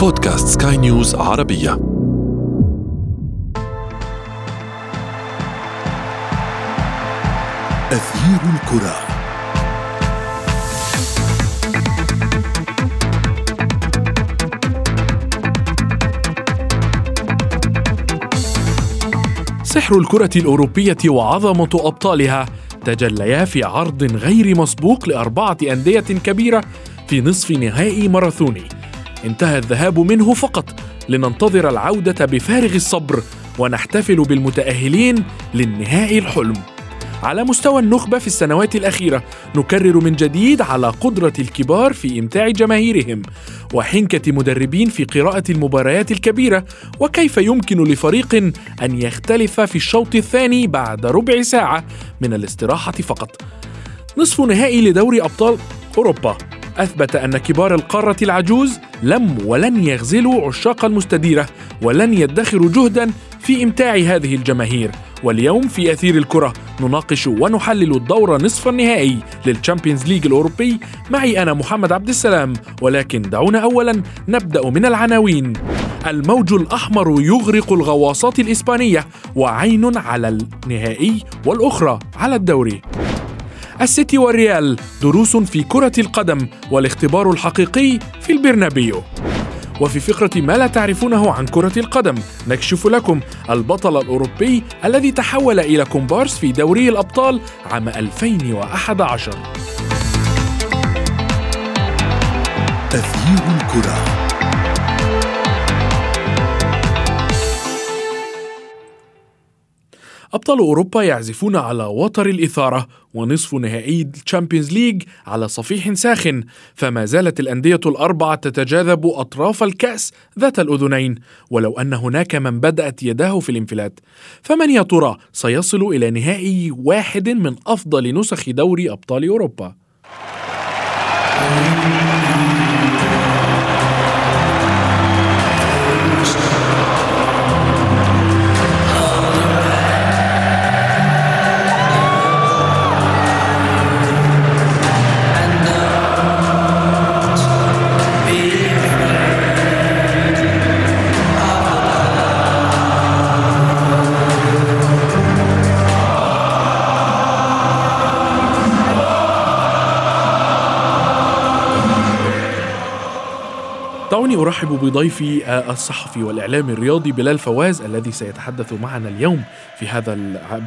بودكاست سكاي نيوز عربية. أثير الكرة. سحر الكرة الأوروبية وعظمة أبطالها تجليا في عرض غير مسبوق لأربعة أندية كبيرة في نصف نهائي ماراثوني. انتهى الذهاب منه فقط لننتظر العودة بفارغ الصبر ونحتفل بالمتأهلين للنهائي الحلم. على مستوى النخبة في السنوات الأخيرة نكرر من جديد على قدرة الكبار في إمتاع جماهيرهم وحنكة مدربين في قراءة المباريات الكبيرة وكيف يمكن لفريق أن يختلف في الشوط الثاني بعد ربع ساعة من الاستراحة فقط. نصف نهائي لدوري أبطال أوروبا. أثبت أن كبار القارة العجوز لم ولن يخذلوا عشاق المستديرة ولن يدخروا جهدا في إمتاع هذه الجماهير. واليوم في أثير الكرة نناقش ونحلل الدور نصف النهائي لل Champions League الأوروبي. معي أنا محمد عبد السلام ولكن دعونا أولا نبدأ من العناوين. الموج الأحمر يغرق الغواصات الإسبانية وعين على النهائي والأخرى على الدوري. السيتي والريال دروس في كرة القدم والاختبار الحقيقي في البرنابيو. وفي فقرة ما لا تعرفونه عن كرة القدم نكشف لكم البطل الأوروبي الذي تحول إلى كومبارس في دوري الأبطال عام 2011 تغيير الكرة. أبطال أوروبا يعزفون على وتر الإثارة ونصف نهائي ال Champions League على صفيح ساخن فما زالت الأندية الأربعة تتجاذب أطراف الكأس ذات الأذنين ولو أن هناك من بدأت يداه في الانفلات. فمن يا ترى سيصل إلى نهائي واحد من أفضل نسخ دوري أبطال أوروبا؟ دعوني أرحب بضيفي آه، الصحفي والإعلامي الرياضي بلال فواز الذي سيتحدث معنا اليوم في هذا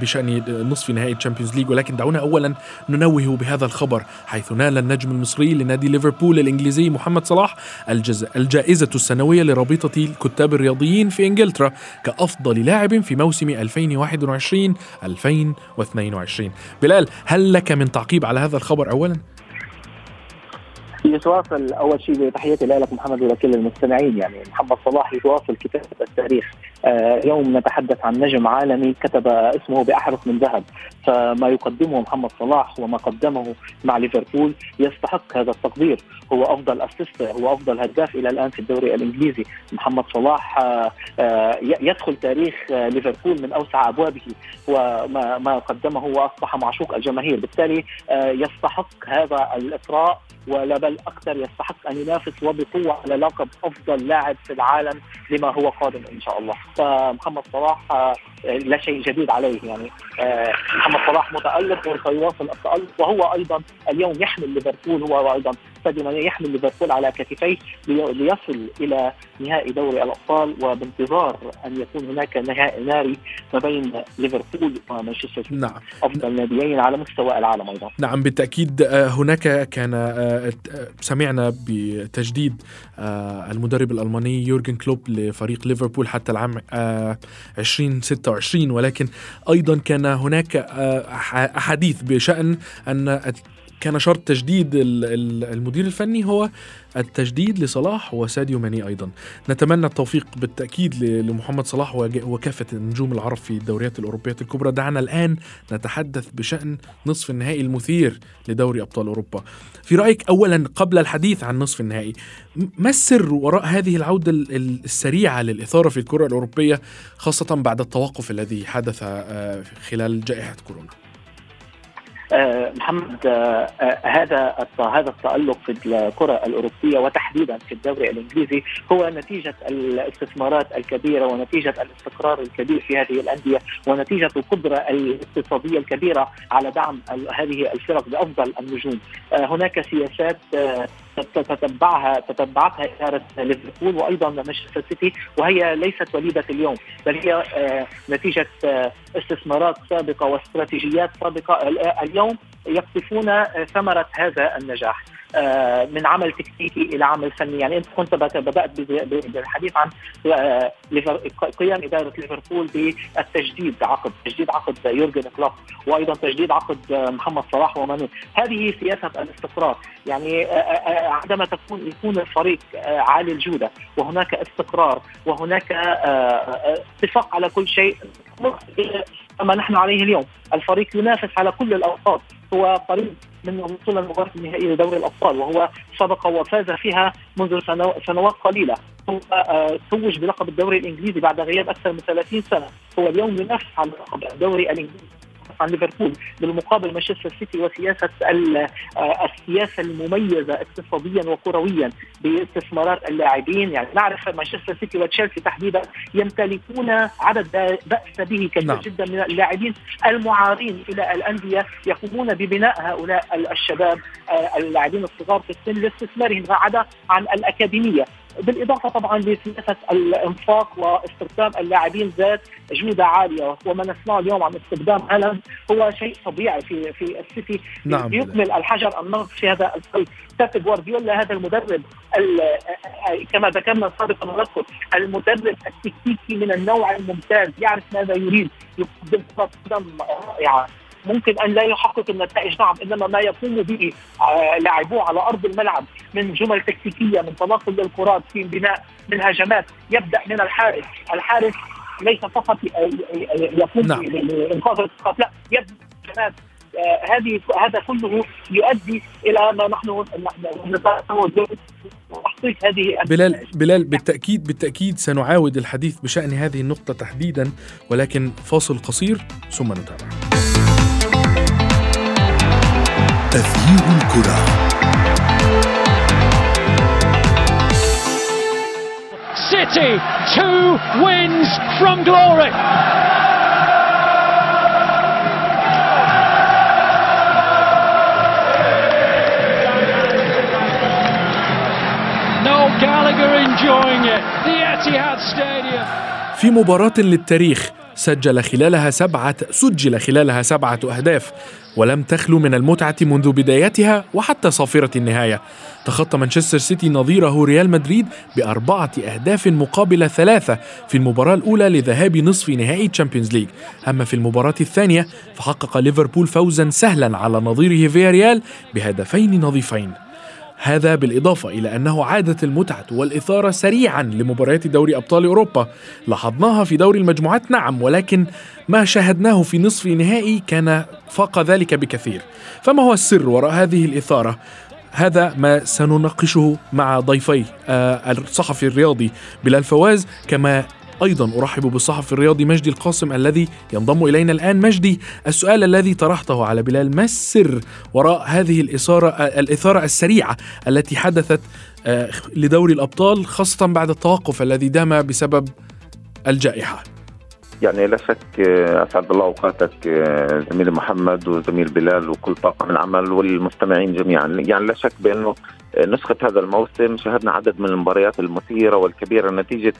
بشأن نصف نهائي ال Champions League ولكن دعونا اولا ننوه بهذا الخبر حيث نال النجم المصري لنادي ليفربول الإنجليزي محمد صلاح الجائزة السنوية لرابطة الكتاب الرياضيين في إنجلترا كأفضل لاعب في موسم 2021 2022 بلال هل لك من تعقيب على هذا الخبر اولا؟ يتواصل. أول شيء تحياتي لك محمد ولكل المستمعين يعني محمد صلاح يتواصل كتابة التاريخ. آه يوم نتحدث عن نجم عالمي كتب اسمه بأحرف من ذهب. فما يقدمه محمد صلاح وما قدمه مع ليفربول يستحق هذا التقدير. هو أفضل اسيست هو أفضل هداف إلى الآن في الدوري الإنجليزي. محمد صلاح آه آه يدخل تاريخ ليفربول من أوسع أبوابه وما ما قدمه وأصبح معشوق الجماهير. بالتالي آه، يستحق هذا الاطراء ولا بل أكثر يستحق أن ينافس وبقوة على لقب أفضل لاعب في العالم لما هو قادم إن شاء الله. فمحمد صلاح آه، لا شيء جديد عليه يعني. آه، محمد صلاح متألق وسيواصل التالق وهو أيضا اليوم يحمل ليفربول هو أيضا ساديو يحمل ليفربول على كتفيه ليصل إلى نهائي دوري الأبطال وبانتظار أن يكون هناك نهائي ناري ما بين ليفربول ومانشستر نعم. أفضل ناديين على مستوى العالم أيضا. نعم بالتأكيد آه، هناك كان سمعنا بتجديد آه، المدرب الألماني يورجن كلوب لفريق ليفربول حتى العام 2026 آه، ولكن أيضا كان هناك آه، أحاديث بشأن أن كان شرط تجديد المدير الفني هو التجديد لصلاح وساديو ماني أيضا. نتمنى التوفيق بالتأكيد لمحمد صلاح وكافة النجوم العرب في الدوريات الأوروبية الكبرى. دعنا الآن نتحدث بشأن نصف النهائي المثير لدوري أبطال أوروبا. في رأيك اولا قبل الحديث عن نصف النهائي ما السر وراء هذه العودة السريعة للإثارة في الكرة الأوروبية خاصة بعد التوقف الذي حدث آه، خلال جائحة كورونا؟ محمد هذا هذا التألق في الكرة الأوروبية وتحديدا في الدوري الإنجليزي هو نتيجة الاستثمارات الكبيرة ونتيجة الاستقرار الكبير في هذه الأندية ونتيجة القدرة الاقتصادية الكبيرة على دعم هذه الفرق بأفضل النجوم. هناك سياسات تتبعها تتبعتها إدارة ليفربول وأيضا مانشستر سيتي وهي ليست وليدة اليوم بل هي آه، نتيجة آه، استثمارات سابقة واستراتيجيات سابقة اليوم. يقطفون ثمرة هذا النجاح. آه، من عمل تكتيكي إلى عمل فني. يعني أنت كنت بدأت بالحديث عن آه، قيام إدارة ليفربول بالتجديد عقد تجديد عقد يورجن كلوب وأيضا تجديد عقد محمد صلاح ومانو هذه سياسة الاستقرار. يعني آه، عندما تكون يكون الفريق عالي الجودة وهناك استقرار وهناك اتفاق على كل شيء كما نحن عليه اليوم. الفريق ينافس على كل الاوقات هو قريب من الوصول للمباراه النهائيه لدوري الأبطال وهو سبق وفاز فيها منذ سنوات قليلة. هو آه، توج بلقب الدوري الإنجليزي بعد غياب أكثر من 30 سنة. هو اليوم ينافس على لقب الدوري الانجليزي عن ليفربول بالمقابل مانشستر سيتي وسياسة آه، السياسة المميزة اقتصاديا وكرويا باستثمارات اللاعبين يعني نعرف مانشستر سيتي وتشيلسي تحديدا يمتلكون عدد بأس به كثير نعم. جدا من اللاعبين المعارين إلى الأندية يقومون ببناء هؤلاء الشباب آه، اللاعبين الصغار في السن لاستثمارهم عدا عن الأكاديمية بالإضافة طبعا لسياسة الإنفاق واستخدام اللاعبين ذات جودة عالية وما نسمعه اليوم عن استخدام هالاند هو شيء طبيعي في في السيتي. نعم. يكمل الحجر النقص في هذا الفريق؟ بيب جوارديولا هذا المدرب كما ذكرنا سابقا ونذكر المدرب التكتيكي من النوع الممتاز يعرف ماذا يريد يقدم قدم رائعة. ممكن أن لا يحقق النتائج نعم إنما ما يقوم به آه، لاعبوه على أرض الملعب من جمل تكتيكية من تناقل للكرات في بناء من هجمات يبدأ من الحارس. الحارس ليس فقط يقوم نعم. بإنقاذ الكرات لا يبدأ هجمات آه، هذه هذا كله يؤدي إلى ما نحن تحقيق هذه بلال بلال بالتأكيد بالتأكيد سنعاود الحديث بشأن هذه النقطة تحديدا ولكن فاصل قصير ثم نتابع. تغيير الكرة City, two wins from glory. Noel Gallagher enjoying it. The Etihad Stadium. في مباراة للتاريخ سجل خلالها سبعة سجل خلالها سبعة أهداف ولم تخلو من المتعة منذ بدايتها وحتى صافرة النهاية. تخطى مانشستر سيتي نظيره ريال مدريد بأربعة أهداف مقابل ثلاثة في المباراة الأولى لذهاب نصف نهائي Champions League أما في المباراة الثانية فحقق ليفربول فوزا سهلا على نظيره فياريال بهدفين نظيفين. هذا بالإضافة إلى أنه عادت المتعة والإثارة سريعا لمباريات دوري أبطال أوروبا لاحظناها في دوري المجموعات نعم ولكن ما شاهدناه في نصف نهائي كان فاق ذلك بكثير فما هو السر وراء هذه الإثارة؟ هذا ما سنناقشه مع ضيفي آه، الصحفي الرياضي بلال فواز كما أيضا أرحب بالصحفي الرياضي مجدي القاسم الذي ينضم إلينا الآن. مجدي السؤال الذي طرحته على بلال ما السر وراء هذه الإثارة الإثارة السريعة التي حدثت آه، لدوري الأبطال خاصة بعد التوقف الذي دام بسبب الجائحة؟ يعني لا شك آه، أسعد الله أوقاتك آه، زميلي محمد وزميل بلال وكل طاقم العمل والمستمعين جميعا، يعني لا شك بأنه نسخة هذا الموسم شهدنا عدد من المباريات المثيرة والكبيرة نتيجة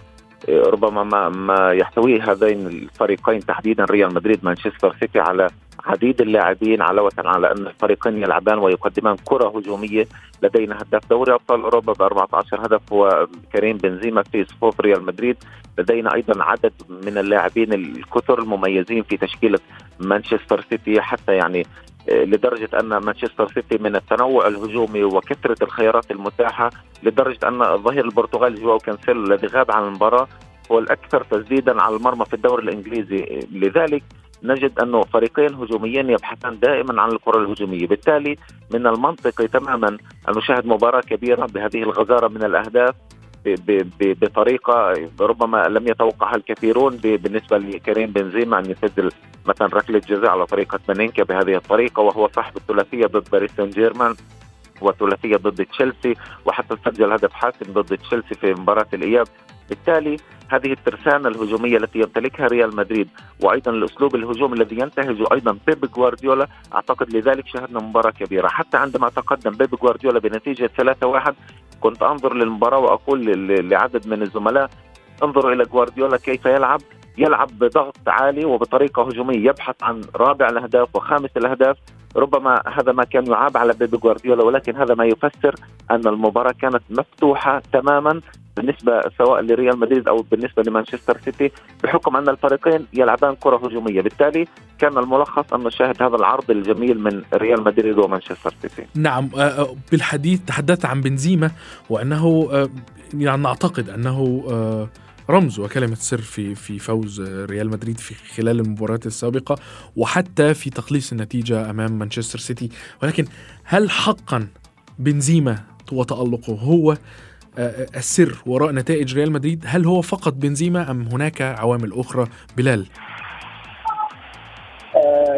ربما ما ما يحتويه هذين الفريقين تحديدا ريال مدريد مانشستر سيتي على عديد اللاعبين علاوة على أن الفريقين يلعبان ويقدمان كرة هجومية لدينا هداف دوري أبطال أوروبا ب 14 هدف هو كريم بنزيما في صفوف ريال مدريد. لدينا أيضا عدد من اللاعبين الكثر المميزين في تشكيلة مانشستر سيتي حتى يعني لدرجة أن مانشستر سيتي من التنوع الهجومي وكثرة الخيارات المتاحة لدرجة أن الظهير البرتغالي جواو كانسيلو الذي غاب عن المباراة هو الأكثر تسديدا على المرمى في الدوري الإنجليزي. لذلك نجد أنه فريقين هجوميين يبحثان دائما عن الكرة الهجومية. بالتالي من المنطقي تماما أن نشاهد مباراة كبيرة بهذه الغزارة من الأهداف بطريقة ربما لم يتوقعها الكثيرون بالنسبة لكريم بنزيما أن يسجل مثلا ركلة جزاء على طريقة بنينكا بهذه الطريقة وهو صاحب الثلاثية ضد باريس سان جيرمان. وثلاثية ضد تشيلسي وحتى سجل هدف حاسم ضد تشيلسي في مباراة الإياب. بالتالي هذه الترسانة الهجومية التي يمتلكها ريال مدريد وأيضا الأسلوب الهجومي الذي ينتهجه أيضا بيب جوارديولا أعتقد لذلك شهدنا مباراة كبيرة. حتى عندما تقدم بيب جوارديولا بنتيجة 3-1 كنت أنظر للمباراة وأقول لعدد من الزملاء انظروا إلى جوارديولا كيف يلعب. يلعب بضغط عالي وبطريقة هجومية يبحث عن رابع الأهداف وخامس الأهداف. ربما هذا ما كان يعاب على بيبي جوارديولا ولكن هذا ما يفسر أن المباراة كانت مفتوحة تماما بالنسبة سواء لريال مدريد أو بالنسبة لمانشستر سيتي بحكم أن الفريقين يلعبان كرة هجومية. بالتالي كان الملخص أن نشاهد هذا العرض الجميل من ريال مدريد ومانشستر سيتي. نعم آه، آه، بالحديث تحدثت عن بنزيما وأنه آه، يعني نعتقد أنه رمز وكلمة سر في في فوز ريال مدريد في خلال المباريات السابقة وحتى في تقليص النتيجة أمام مانشستر سيتي ولكن هل حقا بنزيما وتألقه هو آه، السر وراء نتائج ريال مدريد هل هو فقط بنزيما أم هناك عوامل أخرى بلال؟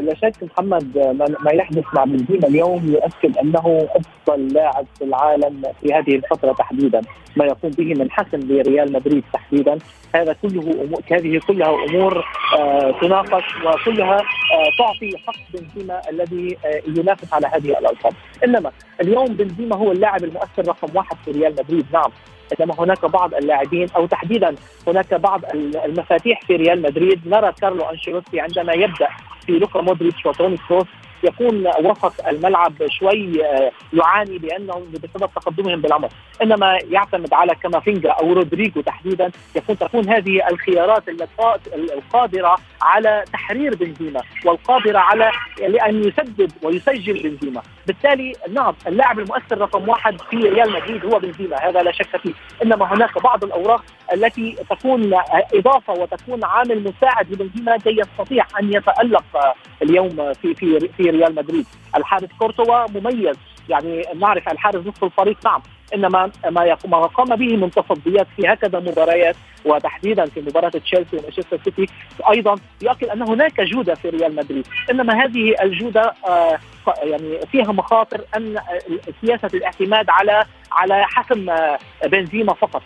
لا شك محمد ما يحدث مع بنزيما اليوم يؤكد أنه أفضل لاعب في العالم في هذه الفترة تحديدا ما يقوم به من حسن لريال مدريد تحديدا. هذا كله أمور هذه كلها أمور آه تناقش وكلها آه تعطي حق بنزيما الذي آه ينافس على هذه الألقاب. إنما اليوم بنزيما هو اللاعب المؤثر رقم واحد في ريال مدريد. نعم انما هناك بعض اللاعبين أو تحديدا هناك بعض المفاتيح في ريال مدريد. نرى كارلو أنشيلوتي عندما يبدأ Luka Modric o tome fosse يكون وسط الملعب شوي آه، يعاني لانهم بسبب تقدمهم بالعمر إنما يعتمد على كامافينجا أو رودريجو تحديدا يكون تكون هذه الخيارات القادرة على تحرير بنزيما والقادرة على ان يسدد ويسجل بنزيما. بالتالي نعم اللاعب المؤثر رقم واحد في ريال مدريد هو بنزيما هذا لا شك فيه. إنما هناك بعض الأوراق التي تكون إضافة وتكون عامل مساعد لبنزيما كي يستطيع أن يتألق اليوم في في في ريال مدريد. الحارس كورتوا مميز يعني نعرف الحارس نصف الفريق نعم. إنما ما ما قام به من تصديات في هكذا مباريات وتحديدا في مباراة تشيلسي ومانشستر سيتي أيضا يؤكد ان هناك جودة في ريال مدريد. إنما هذه الجودة آه يعني فيها مخاطر أن سياسة الاعتماد على على حسم آه، بنزيما فقط.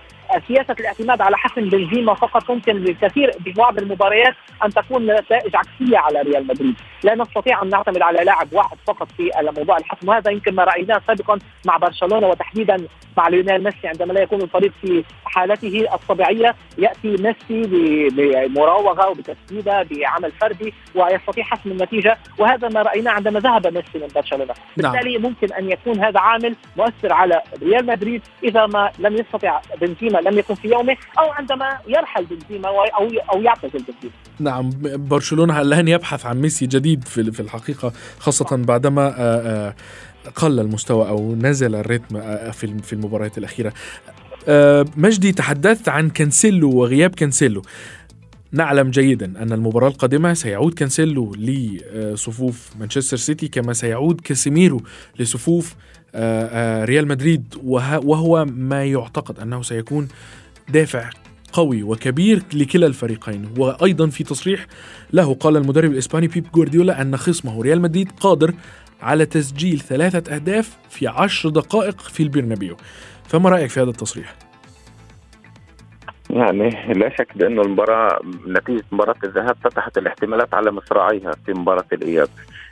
سياسة الاعتماد على حسم بنزيما فقط ممكن لكثير ببعض المباريات أن تكون نتائج عكسية على ريال مدريد، لا نستطيع أن نعتمد على لاعب واحد فقط في موضوع الحسم وهذا يمكن ما رأيناه سابقا مع برشلونة وتحديدا مع ليونيل ميسي عندما لا يكون الفريق في حالته الطبيعية. يأتي ميسي بمراوغة وبتسديدة بعمل فردي ويستطيع حسم النتيجة وهذا ما رأيناه عندما ذهب ميسي من برشلونة، نعم. بالتالي ممكن أن يكون هذا عامل مؤثر على ريال مدريد إذا ما لم يستطع بنزيما لم يكن في يومه أو عندما يرحل بنزيما أو أو يعتزل بنزيما نعم برشلونة الان يبحث عن ميسي جديد في الحقيقة خاصة بعدما آه، آه، قل المستوى أو نزل ال rythme آه، في المباريات الأخيرة؟ مجدي تحدثت عن كانسيلو وغياب كانسيلو. نعلم جيدا أن المباراة القادمة سيعود كانسيلو لصفوف مانشستر سيتي كما سيعود كاسيميرو لصفوف ريال مدريد وهو ما يعتقد أنه سيكون دافع قوي وكبير لكلا الفريقين. وأيضا في تصريح له قال المدرب الإسباني بيب جوارديولا أن خصمه ريال مدريد قادر على تسجيل ثلاثة أهداف في عشر دقائق في البرنابيو. فما رأيك في هذا التصريح؟ يعني لا شك بأنه المباراة نتيجة مباراة الذهاب فتحت الاحتمالات على مصراعيها في مباراة الإياب.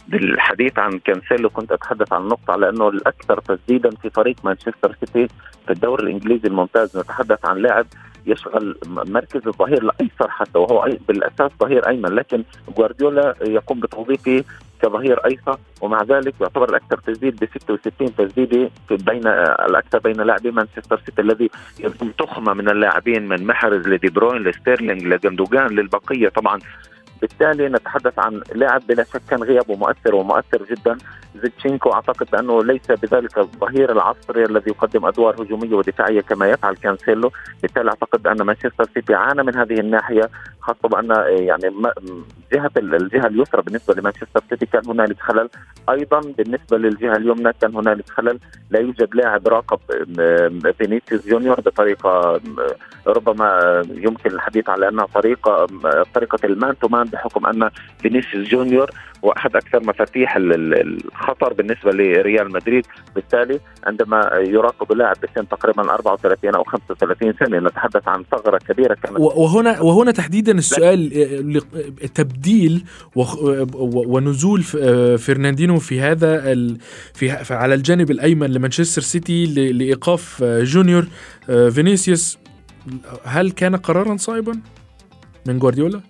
بالحديث عن كانسيلو كنت أتحدث عن نقطه على إنه الأكثر تسديدا في فريق مانشستر سيتي في الدوري الإنجليزي الممتاز. نتحدث عن لاعب يشغل مركز الظهير الأيسر حتى وهو بالأساس ظهير أيمن لكن جوارديولا يقوم بتوظيفه كظهير أيسر ومع ذلك يعتبر الأكثر تسديد ب 66 تسديده بين الأكثر بين لاعبي مانشستر سيتي الذي يضم تخمة من اللاعبين من محرز لدي بروين لستيرلينج لجندوجان للبقية. طبعا بالتالي نتحدث عن لاعب بلا شك كان غيابه مؤثر ومؤثر جدا. زينتشينكو أعتقد بانه ليس بذلك الظهير العصري الذي يقدم أدوار هجومية ودفاعية كما يفعل كانسيلو. بالتالي أعتقد أن مانشستر سيتي عانى من هذه الناحية خاصة بأن يعني جهة الجهة اليسرى بالنسبة لمانشستر سيتي كان هنالك خلل. أيضا بالنسبة للجهة اليمنى كان هنالك خلل. لا يوجد لاعب راقب فينيسيوس جونيور بطريقة ربما يمكن الحديث على أنها طريقة طريقة ال man to man بحكم أن فينيسيوس جونيور هو احد أكثر مفاتيح الخطر بالنسبة لريال مدريد بالتالي عندما يراقب لاعب بسن تقريبا 34 أو 35 سنة نتحدث عن ثغرة كبيرة كانت وهنا وهنا تحديدا السؤال آه، تبديل ونزول آه، فرناندينيو في هذا في على الجانب الأيمن لمانشستر سيتي لإيقاف آه، جونيور فينيسيوس هل كان قرارا صائبا من جوارديولا؟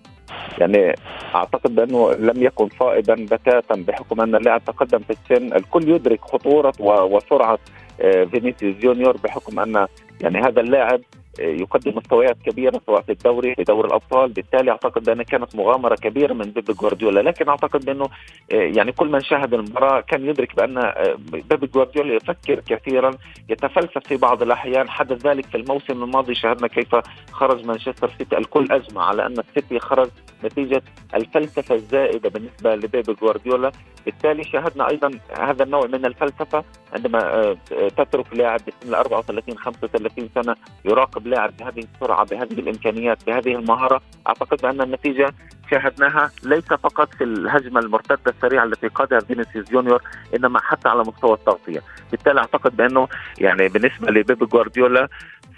يعني أعتقد بانه لم يكن صائبا بتاتا بحكم أن اللاعب تقدم في السن الكل يدرك خطورة وسرعة آه، فينيسيوس جونيور بحكم أن يعني هذا اللاعب يقدم مستويات كبيرة سواء في الدوري في دوري الأبطال. بالتالي أعتقد بان كانت مغامرة كبيرة من بيب جوارديولا. لكن أعتقد بانه آه، يعني كل من شاهد المباراة كان يدرك بأن آه، بيب جوارديولا يفكر كثيرا يتفلسف في بعض الأحيان. حدث ذلك في الموسم الماضي. شاهدنا كيف خرج مانشستر سيتي الكل اجمع على أن السيتي خرج نتيجة الفلسفة الزائدة بالنسبة لبيب جوارديولا. بالتالي شاهدنا أيضا هذا النوع من الفلسفة عندما آه، تترك لاعب بسن 34 35 سنة يراقب لاعب بهذه السرعة بهذه الإمكانيات بهذه المهارة. أعتقد بأن النتيجة شاهدناها. ليس فقط في الهجمة المرتدة السريعة التي قادها فينيسيوس جونيور إنما حتى على مستوى التغطية. بالتالي أعتقد بأنه يعني بالنسبة لبيب جوارديولا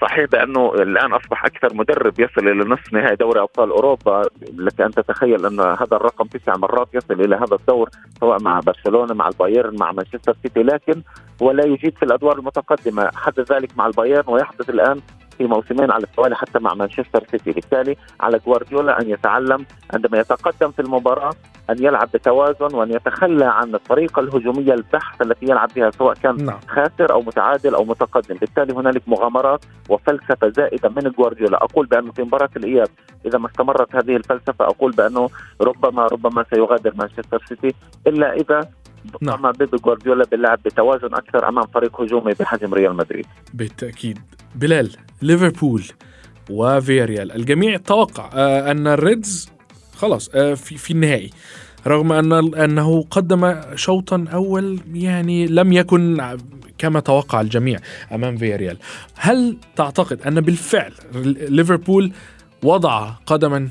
صحيح بأنه الآن أصبح أكثر مدرب يصل إلى نصف نهائي دوري أبطال أوروبا لك أن تتخيل أن هذا الرقم تسع مرات يصل إلى هذا الدور سواء مع برشلونة مع البايرن مع مانشستر سيتي. لكن هو لا يجيد في الأدوار المتقدمة. حدث ذلك مع البايرن ويحدث الآن في موسمين على التوالي حتى مع مانشستر سيتي. بالتالي على جوارديولا أن يتعلم عندما يتقدم في المباراة أن يلعب بتوازن وأن يتخلى عن الطريقة الهجومية البحث التي يلعب بها سواء كان نعم. خاسر أو متعادل أو متقدم. بالتالي هنالك مغامرات وفلسفة زائدة من جوارديولا. أقول بأنه في مباراة الإياب إذا ما استمرت هذه الفلسفة أقول بأنه ربما ربما سيغادر مانشستر سيتي إلا إذا نعم. مع بيب جوارديولا باللعب بتوازن أكثر أمام فريق هجومي بحجم ريال مدريد. بالتأكيد. بلال ليفربول وفياريال. الجميع توقع آه أن الريدز خلاص آه في في النهائي. رغم أن أنه قدم شوطا أول يعني لم يكن كما توقع الجميع أمام فياريال. هل تعتقد أن بالفعل ليفربول وضع قدما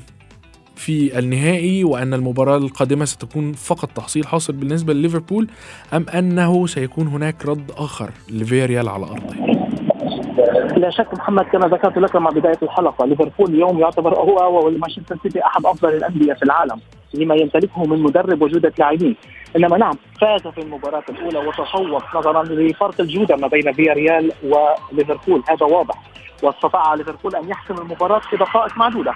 في النهائي وأن المباراة القادمة ستكون فقط تحصيل حاصل بالنسبة لليفربول أم أنه سيكون هناك رد آخر لفياريال على أرضه؟ لا شك محمد كما ذكرت لك مع بداية الحلقة ليفربول اليوم يعتبر هو ومانشستر سيتي أحد أفضل الأندية في العالم لما يمتلكه من مدرب وجودة لاعبين. إنما نعم فاز في المباراة الأولى وتفوق نظرا لفرق الجودة ما بين فياريال وليفربول. هذا واضح. واستطاع ليفربول أن يحسم المباراة في دقائق معدودة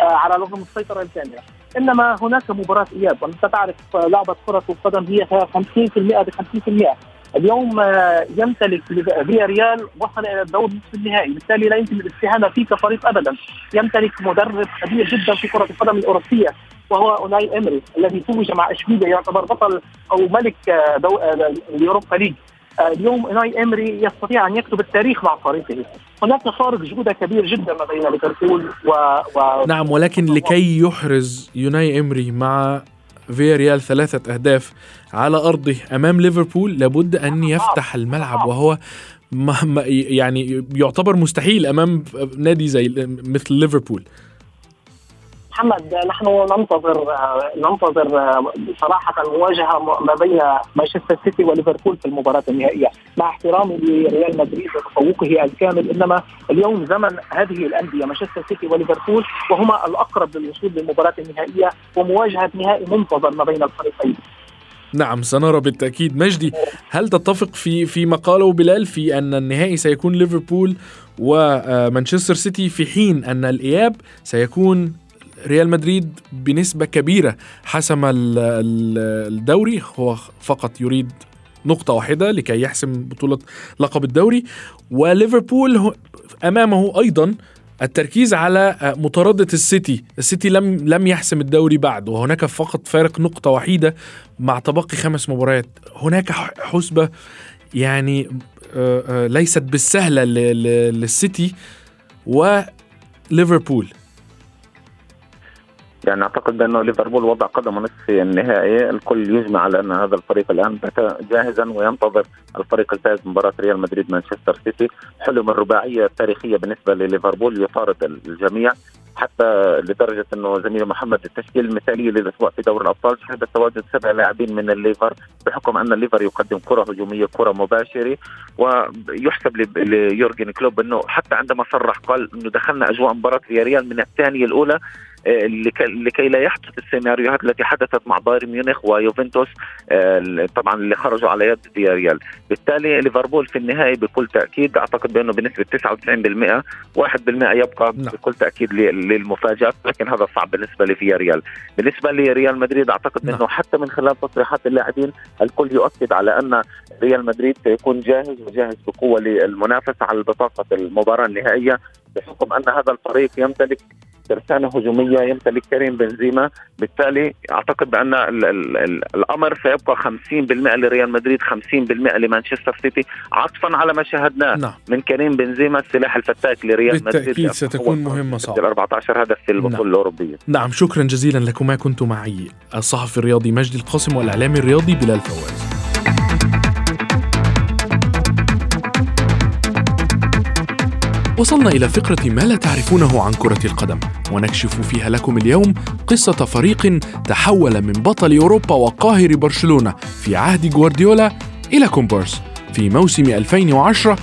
آه، على رغم السيطرة الكاملة. إنما هناك مباراة إياب وأنت تعرف لعبه كرة القدم هي 50% ب 50% اليوم آه، يمتلك فياريال وصل إلى الدور نصف النهائي بالتالي لا يمكن الاستهانة فيه كفريق ابدا. يمتلك مدرب كبير جدا في كرة القدم الأوروبية وهو أوناي إيمري الذي توج مع إشبيليا يعتبر بطل أو ملك آه، دو... ال Europa League. آه، اليوم اوناي إيمري يستطيع أن يكتب التاريخ مع فريقه. هناك فارق جودة كبير جدا ما بين ليفربول و... و... نعم ولكن لكي يحرز يوناي إيمري مع فيا ريال ثلاثة أهداف على أرضه أمام ليفربول لابد أن يفتح الملعب وهو ما يعني يعتبر مستحيل أمام نادي زي مثل ليفربول. محمد نحن ننتظر ننتظر صراحة مواجهة ما بين مانشستر سيتي وليفربول في المباراة النهائية. مع احترامي لريال مدريد وتفوقه الكامل إنما اليوم زمن هذه الأندية مانشستر سيتي وليفربول وهما الأقرب للوصول للمباراة النهائية ومواجهة نهائي منتظر ما بين الفريقين. نعم سنرى بالتأكيد. مجدي هل تتفق في في ما قاله بلال في أن النهائي سيكون ليفربول ومانشستر سيتي في حين أن الإياب سيكون ريال مدريد بنسبة كبيرة حسم الدوري. هو فقط يريد نقطة واحدة لكي يحسم بطولة لقب الدوري. وليفربول أمامه أيضا التركيز على مطاردة السيتي. السيتي لم لم يحسم الدوري بعد وهناك فقط فارق نقطة وحيدة مع تبقي خمس مباريات. هناك حسبة يعني آه، آه، ليست بالسهلة للسيتي وليفربول يعني أعتقد بانه ليفربول وضع قدمه نصف النهائي الكل يجمع على أن هذا الفريق الآن جاهزا وينتظر الفريق الفائز مباراة ريال مدريد مانشستر سيتي. حلم الرباعية التاريخيه بالنسبة لليفربول يطارد الجميع حتى لدرجة أنه زميلي محمد التشكيل المثالية للأسبوع في دوري الأبطال شهد تواجد سبع لاعبين من الليفر بحكم أن الليفر يقدم كرة هجومية كرة مباشرة ويحسب ليورجن كلوب أنه حتى عندما صرح قال إنه دخلنا أجواء مباراة ريال من الثانية الأولى لكي لا يحدث السيناريوهات التي حدثت مع بايرن ميونخ ويوفنتوس آه، طبعا اللي خرجوا على يد فياريال بالتالي ليفربول في النهاية بكل تأكيد أعتقد بأنه بنسبة 99% 1% يبقى نعم. بكل تأكيد للمفاجآت لكن هذا صعب بالنسبة لفياريال بالنسبة لريال مدريد أعتقد نعم. انه حتى من خلال تصريحات اللاعبين الكل يؤكد على أن ريال مدريد سيكون جاهز وجاهز بقوة للمنافسة على بطاقة المباراة النهائية بحكم أن هذا الفريق يمتلك ترسانة هجومية يمتلك كريم بنزيما. بالتالي أعتقد بأن ال ال ال الأمر سيبقى 50% لريال مدريد 50% لمانشستر سيتي عطفا على ما شاهدناه نعم. من كريم بنزيما السلاح الفتاك لريال بالتأكيد مدريد بالتأكيد ستكون مهمة صعبة 14 هدف في البطولة نعم. الأوروبية. نعم شكرا جزيلا لكما. كنت معي الصحفي الرياضي مجدي القاسم والإعلامي الرياضي بلال فواز. وصلنا إلى فقرة ما لا تعرفونه عن كرة القدم ونكشف فيها لكم اليوم قصة فريق تحول من بطل أوروبا وقاهر برشلونة في عهد جوارديولا إلى كومبارس في موسم 2010-2011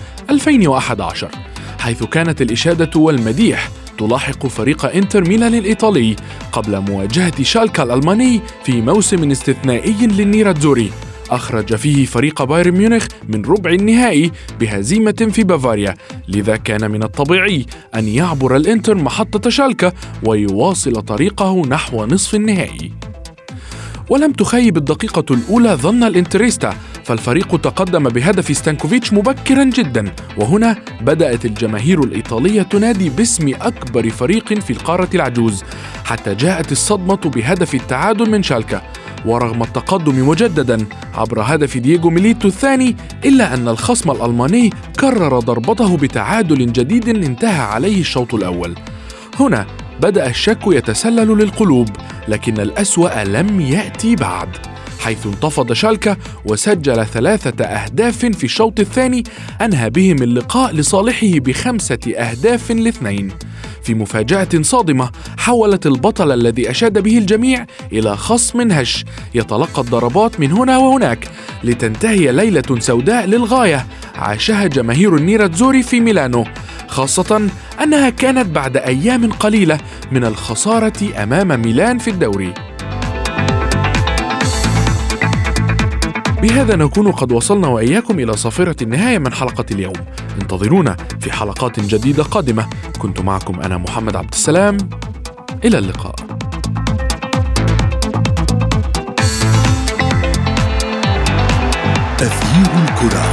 حيث كانت الإشادة والمديح تلاحق فريق إنتر ميلان الإيطالي قبل مواجهة شالكا الألماني في موسم استثنائي للنيراتزوري. أخرج فيه فريق بايرن ميونخ من ربع النهائي بهزيمة في بافاريا لذا كان من الطبيعي أن يعبر الإنتر محطة شالكا ويواصل طريقه نحو نصف النهائي. ولم تخيب الدقيقة الأولى ظن الإنتريستا فالفريق تقدم بهدف ستانكوفيتش مبكرا جدا وهنا بدأت الجماهير الإيطالية تنادي باسم أكبر فريق في القارة العجوز حتى جاءت الصدمة بهدف التعادل من شالكا. ورغم التقدم مجددا عبر هدف دييغو ميليتو الثاني إلا أن الخصم الألماني كرر ضربته بتعادل جديد انتهى عليه الشوط الأول. هنا بدأ الشك يتسلل للقلوب لكن الأسوأ لم يأتي بعد. حيث انتفض شالكا وسجل ثلاثة أهداف في الشوط الثاني أنهى بهم اللقاء لصالحه بخمسة أهداف لاثنين. في مفاجأة صادمة حولت البطل الذي أشاد به الجميع إلى خصم هش يتلقى الضربات من هنا وهناك لتنتهي ليلة سوداء للغاية عاشها جماهير النيراتزوري في ميلانو خاصة أنها كانت بعد أيام قليلة من الخسارة أمام ميلان في الدوري. بهذا نكون قد وصلنا وإياكم إلى صافره النهاية من حلقة اليوم. انتظرونا في حلقات جديدة قادمة. كنت معكم أنا محمد عبد السلام. إلى اللقاء. أثير الكرة.